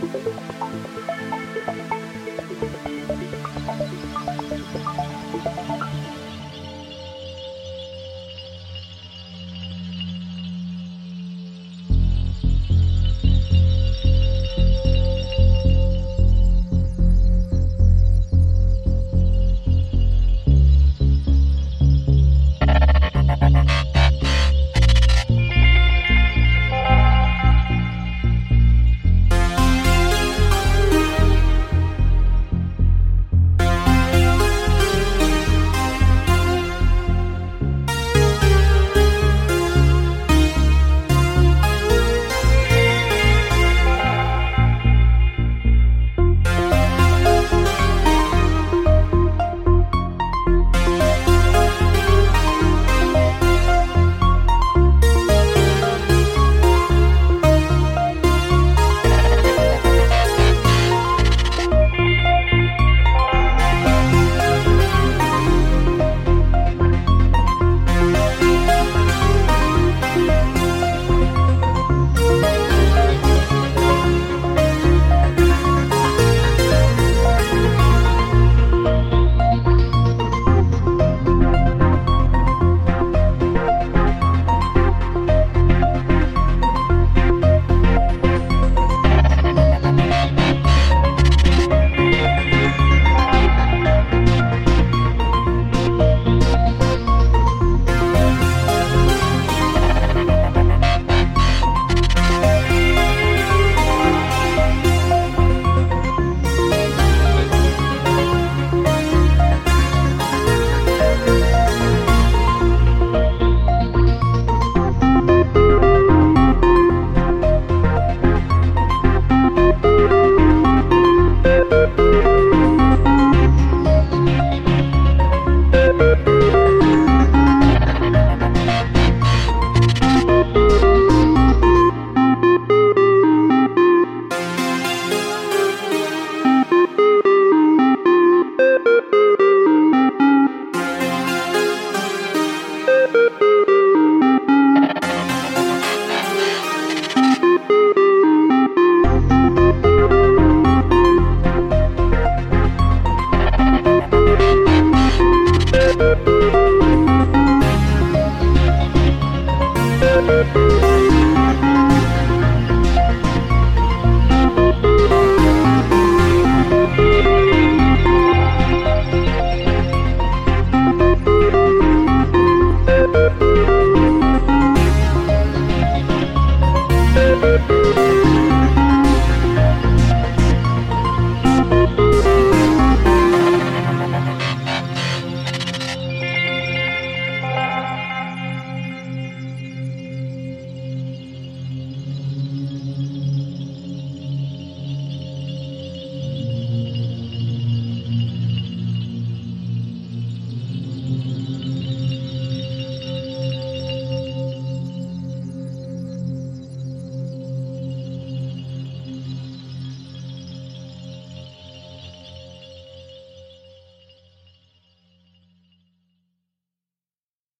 Bye.